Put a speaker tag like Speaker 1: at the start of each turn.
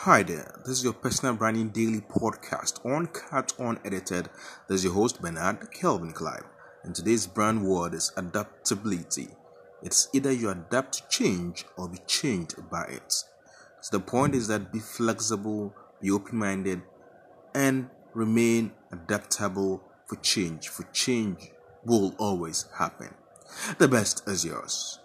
Speaker 1: Hi there, this is your personal branding daily podcast on Cut Unedited. This is your host Bernard Kelvin Clive, and today's brand word is adaptability. It's either you adapt to change or be changed by it. So the point is that be flexible, be open minded, and remain adaptable for change. For change will always happen. The best is yours.